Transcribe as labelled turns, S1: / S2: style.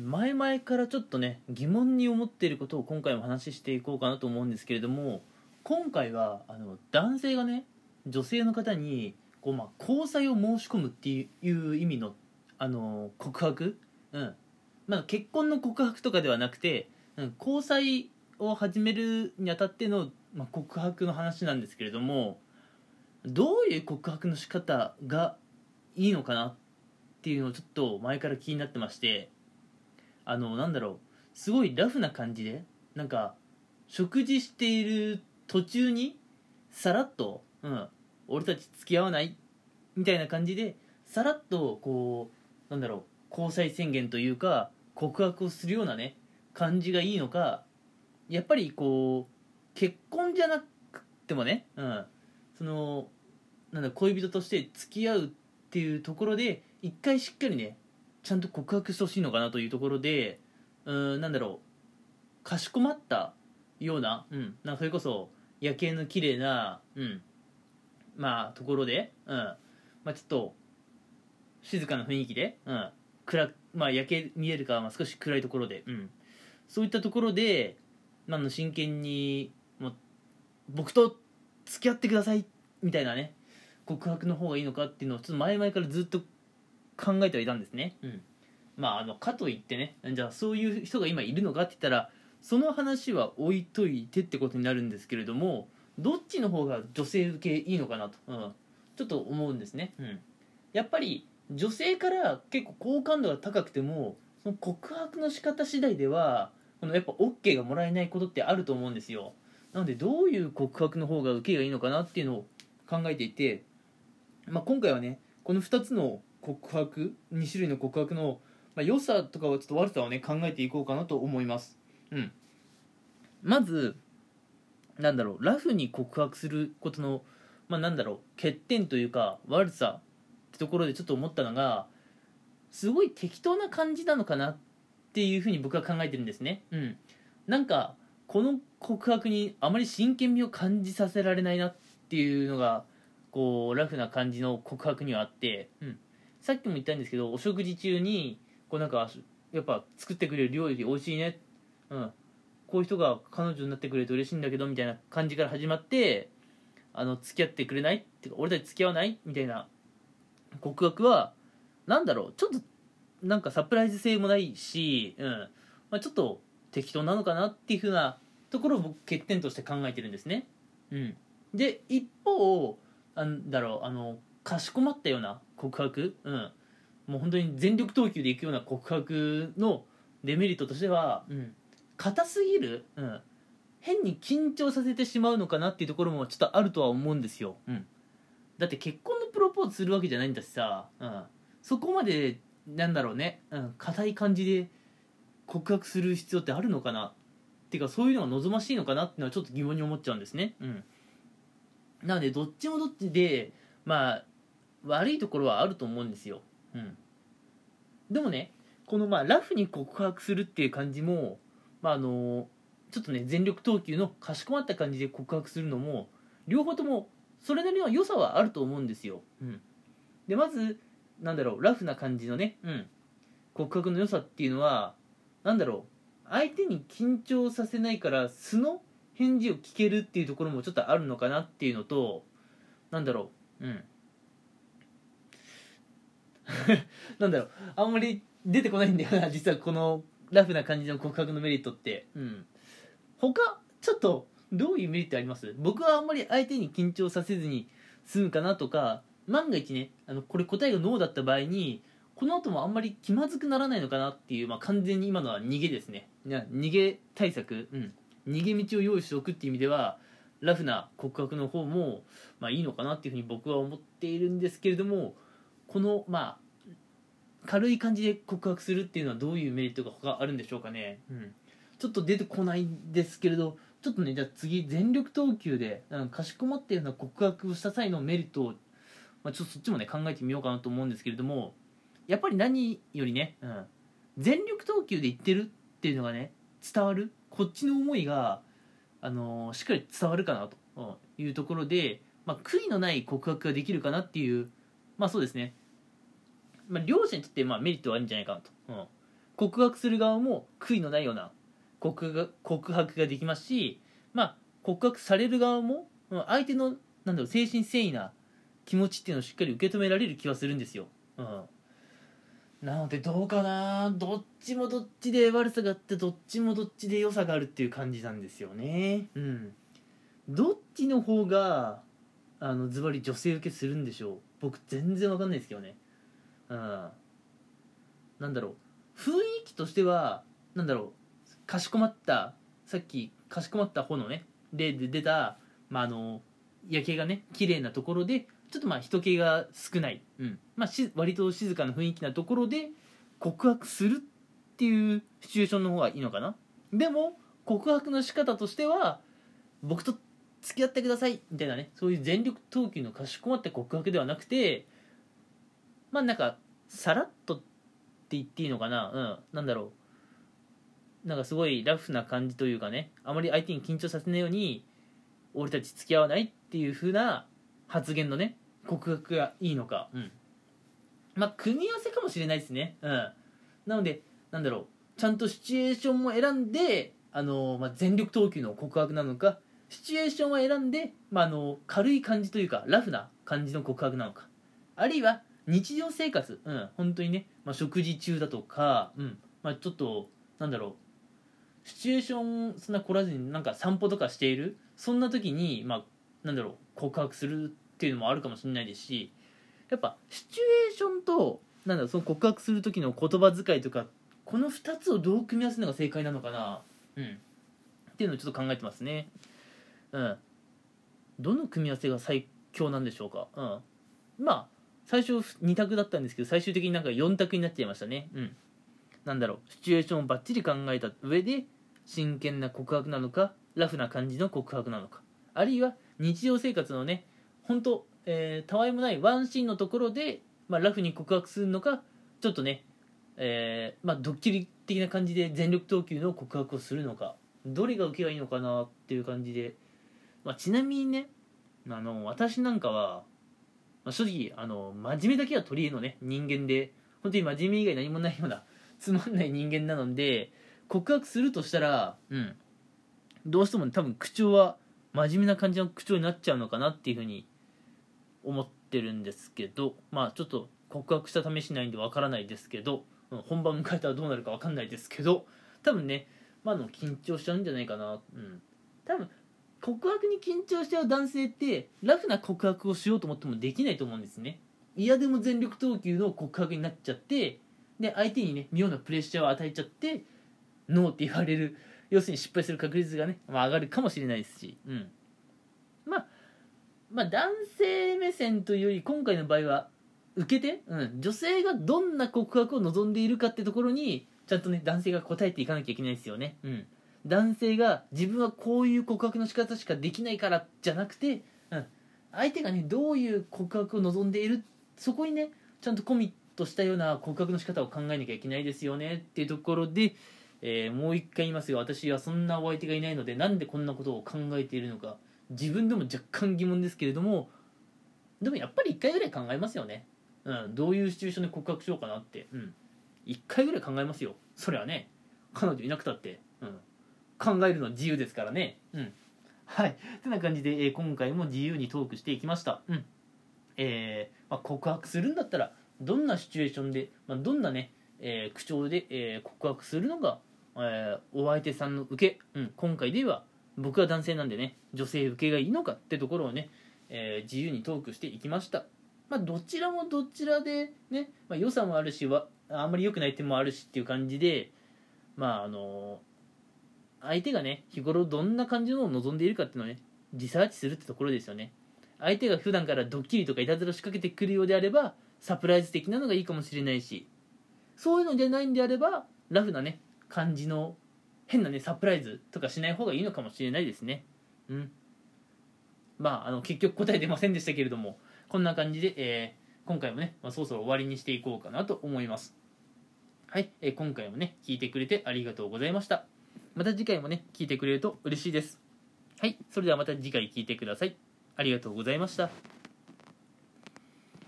S1: 前々からちょっとね疑問に思っていることを今回も話していこうかなと思うんですけれども今回はあの男性がね女性の方にこう、まあ、交際を申し込むっていう意味のあの告白、うん。まあ、結婚の告白とかではなくて、うん、交際を始めるにあたっての、まあ、告白の話なんですけれどもどういう告白の仕方がいいのかなっていうのをちょっと前から気になってましてあのなんだろうすごいラフな感じでなんか食事している途中にさらっと「うん俺たち付き合わない?」みたいな感じでさらっとこうなんだろう交際宣言というか告白をするようなね感じがいいのかやっぱりこう結婚じゃなくてもね、うん、そのなんだ恋人として付き合うっていうところで一回しっかりねちゃんと告白してほしいのかなというところでうんなんだろう。かしこまったような,、うん、なそれこそ夜景の綺麗なうん。まあところで、うん。まあ、ちょっと静かな雰囲気で、うん。暗まあ、夜景見えるか、まあ、少し暗いところで、うん、そういったところで、まあ、の真剣にもう僕と付き合ってくださいみたいなね。告白の方がいいのかっていうのをちょっと前々からずっと考えてはいたんですね、うん、まああのかといってねじゃあそういう人が今いるのかって言ったらその話は置いといてってことになるんですけれどもどっちの方が女性受けいいのかなと、うん、ちょっと思うんですね、うん、やっぱり女性から結構好感度が高くてもその告白の仕方次第ではこのやっぱ OK がもらえないことってあると思うんですよ。なのでどういう告白の方が受けがいいのかなっていうのを考えていて、まあ、今回はねこの2つの告白？2種類の告白の、まあ、良さとかはちょっと悪さをね考えていこうかなと思います。うん。まずなんだろうラフに告白することのまあなんだろう欠点というか悪さってところでちょっと思ったのがすごい適当な感じなのかなっていうふうに僕は考えてるんですね。うん。なんかこの告白にあまり真剣味を感じさせられないなっていうのがこうラフな感じの告白にはあって、うん、さっきも言ったんですけどお食事中にこうなんかやっぱ作ってくれる料理美味しいね、うん、こういう人が彼女になってくれると嬉しいんだけどみたいな感じから始まってあの付き合ってくれないってか俺たち付き合わない？みたいな告白はなんだろう？ちょっとなんかサプライズ性もないし、うん。まあ、ちょっと適当なのかなっていうふうなところを僕欠点として考えてるんですね。うん、で一方なんだろう？あのかしこまったような告白、うん、もう本当に全力投球でいくような告白のデメリットとしては、うん、硬すぎる、うん、変に緊張させてしまうのかなっていうところもちょっとあるとは思うんですよ、うん、だって結婚のプロポーズするわけじゃないんだしさ、うん、そこまでなんだろうね？硬、うん、い感じで告白する必要ってあるのかな？っていうかそういうのが望ましいのかなっていうのはちょっと疑問に思っちゃうんですね。うん。なのでどっちもどっちでまあ悪いところはあると思うんですよ、うん、でもねこのまあラフに告白するっていう感じも、まあ、あのちょっとね全力投球のかしこまった感じで告白するのも両方ともそれなりの良さはあると思うんですよ、うん、でまずなんだろうラフな感じのね、うん、告白の良さっていうのはなんだろう相手に緊張させないから素の返事を聞けるっていうところもちょっとあるのかなっていうのとなんだろううん。なんだろうあんまり出てこないんだよな 実はこのラフな感じの告白のメリットって。うん。他ちょっとどういうメリットあります？僕はあんまり相手に緊張させずに済むかなとか万が一ねあのこれ答えがノーだった場合にこの後もあんまり気まずくならないのかなっていう、まあ、完全に今のは逃げですね。逃げ対策、うん、逃げ道を用意しておくっていう意味ではラフな告白の方も、まあ、いいのかなっていうふうに僕は思っているんですけれどもこのまあ軽い感じで告白するっていうのはどういうメリットが他あるんでしょうかね、うん、ちょっと出てこないんですけれどちょっとねじゃあ次全力投球でなんかかしこまったような告白をした際のメリットを、まあ、ちょっとそっちもね考えてみようかなと思うんですけれどもやっぱり何よりね、うん、全力投球で言ってるっていうのがね伝わるこっちの思いが、あのー、しっかり伝わるかなというところで、まあ、悔いのない告白ができるかなっていうまあそうですね、まあ、両者にとってまあメリットはあるんじゃないかなと、うん、告白する側も悔いのないような告が告白ができますしまあ告白される側も相手のなんだろう精神誠意な気持ちっていうのをしっかり受け止められる気はするんですよ、うん、なのでどうかな？どっちもどっちで悪さがあってどっちもどっちで良さがあるっていう感じなんですよね。うん。どっちの方があのズバリ女性受けするんでしょう？僕全然わかんないですけどね。うん。なんだろう。雰囲気としてはなんだろう。かしこまったさっきかしこまった方のね。例で出た、まあ、あの夜景がね綺麗なところでちょっとまあ人気が少ない、うん。まあ、し割と静かな雰囲気なところで告白するっていうシチュエーションの方がいいのかな。でも告白の仕方としては僕と付き合ってくださいみたいなね。そういう全力投球のかしこまった告白ではなくてまあなんかさらっとって言っていいのかな？うん。なんだろう。なんかすごいラフな感じというかね。あまり相手に緊張させないように俺たち付き合わないっていう風な発言のね告白がいいのか。うん。まあ組み合わせかもしれないですね。うん。なのでなんだろう。ちゃんとシチュエーションも選んであの、まあ、全力投球の告白なのかシチュエーションを選んで、まあ、あの軽い感じというかラフな感じの告白なのか。あるいは日常生活うん本当にね、まあ、食事中だとかうんまあちょっとなんだろうシチュエーションそんな凝らずになんか散歩とかしているそんな時にまあなんだろう告白するっていうのもあるかもしれないですしやっぱシチュエーションとなんだろその告白する時の言葉遣いとかこの2つをどう組み合わせるのが正解なのかなうんっていうのをちょっと考えてますね。うん。どの組み合わせが最強なんでしょうか。うん。まあ最初2択だったんですけど最終的になんか4択になっちゃいましたね。うん。なんだろう。シチュエーションをバッチリ考えた上で真剣な告白なのかラフな感じの告白なのか。あるいは日常生活のね本当、えー、たわいもないワンシーンのところで、まあ、ラフに告白するのかちょっとね、えーまあ、ドッキリ的な感じで全力投球の告白をするのかどれが受けがいいのかなっていう感じで、まあ、ちなみにねあの私なんかは、まあ、正直あの真面目だけは取り柄のね人間で本当に真面目以外何もないようなつまんない人間なので告白するとしたらうん。どうしても、ね、多分口調は真面目な感じの口調になっちゃうのかなっていうふうに思ってるんですけどまあちょっと告白した試しないんでわからないですけど本番迎えたらどうなるかわかんないですけど多分ねまあでも緊張しちゃうんじゃないかな。うん。多分告白に緊張しちゃう男性ってラフな告白をしようと思ってもできないと思うんですね。嫌でも全力投球の告白になっちゃってで相手にね妙なプレッシャーを与えちゃってノーって言われる。要するに失敗する確率がね、まあ、上がるかもしれないですし、うん、まあまあ男性目線というより今回の場合は受けて、うん、女性がどんな告白を望んでいるかってところにちゃんとね男性が答えていかなきゃいけないですよね、うん、男性が自分はこういう告白の仕方しかできないからじゃなくて、うん、相手がねどういう告白を望んでいるそこにねちゃんとコミットしたような告白の仕方を考えなきゃいけないですよねっていうところで、えーもう一回言いますよ。私はそんなお相手がいないのでなんでこんなことを考えているのか。自分でも若干疑問ですけれどもでもやっぱり一回ぐらい考えますよね、うん、どういうシチュエーションで告白しようかなって、うん、一回ぐらい考えますよ。それはね。彼女いなくたって、うん、考えるのは自由ですからね。うん。はい。てな感じで、えー今回も自由にトークしていきました。うん。えーまあ、告白するんだったらどんなシチュエーションで、まあ、どんなね、えー口調で、えー告白するのが、えーお相手さんの受け、うん、今回では僕は男性なんでね女性受けがいいのかってところをね、えー自由にトークしていきました。まあどちらもどちらでね、まあ、良さもあるしはあんまり良くない点もあるしっていう感じでまああの相手がね日頃どんな感じのを望んでいるかっていうのをねリサーチするってところですよね。相手が普段からドッキリとかいたずら仕掛けてくるようであればサプライズ的なのがいいかもしれないしそういうのじゃないんであればラフなね感じの変なねサプライズとかしない方がいいのかもしれないですね。うん。まああの結局答え出ませんでしたけれどもこんな感じで、えー今回もね、まあ、そろそろ終わりにしていこうかなと思います。はい、えー今回もね聞いてくれてありがとうございました。また次回もね聞いてくれると嬉しいです。はい。それではまた次回聞いてください。ありがとうございました。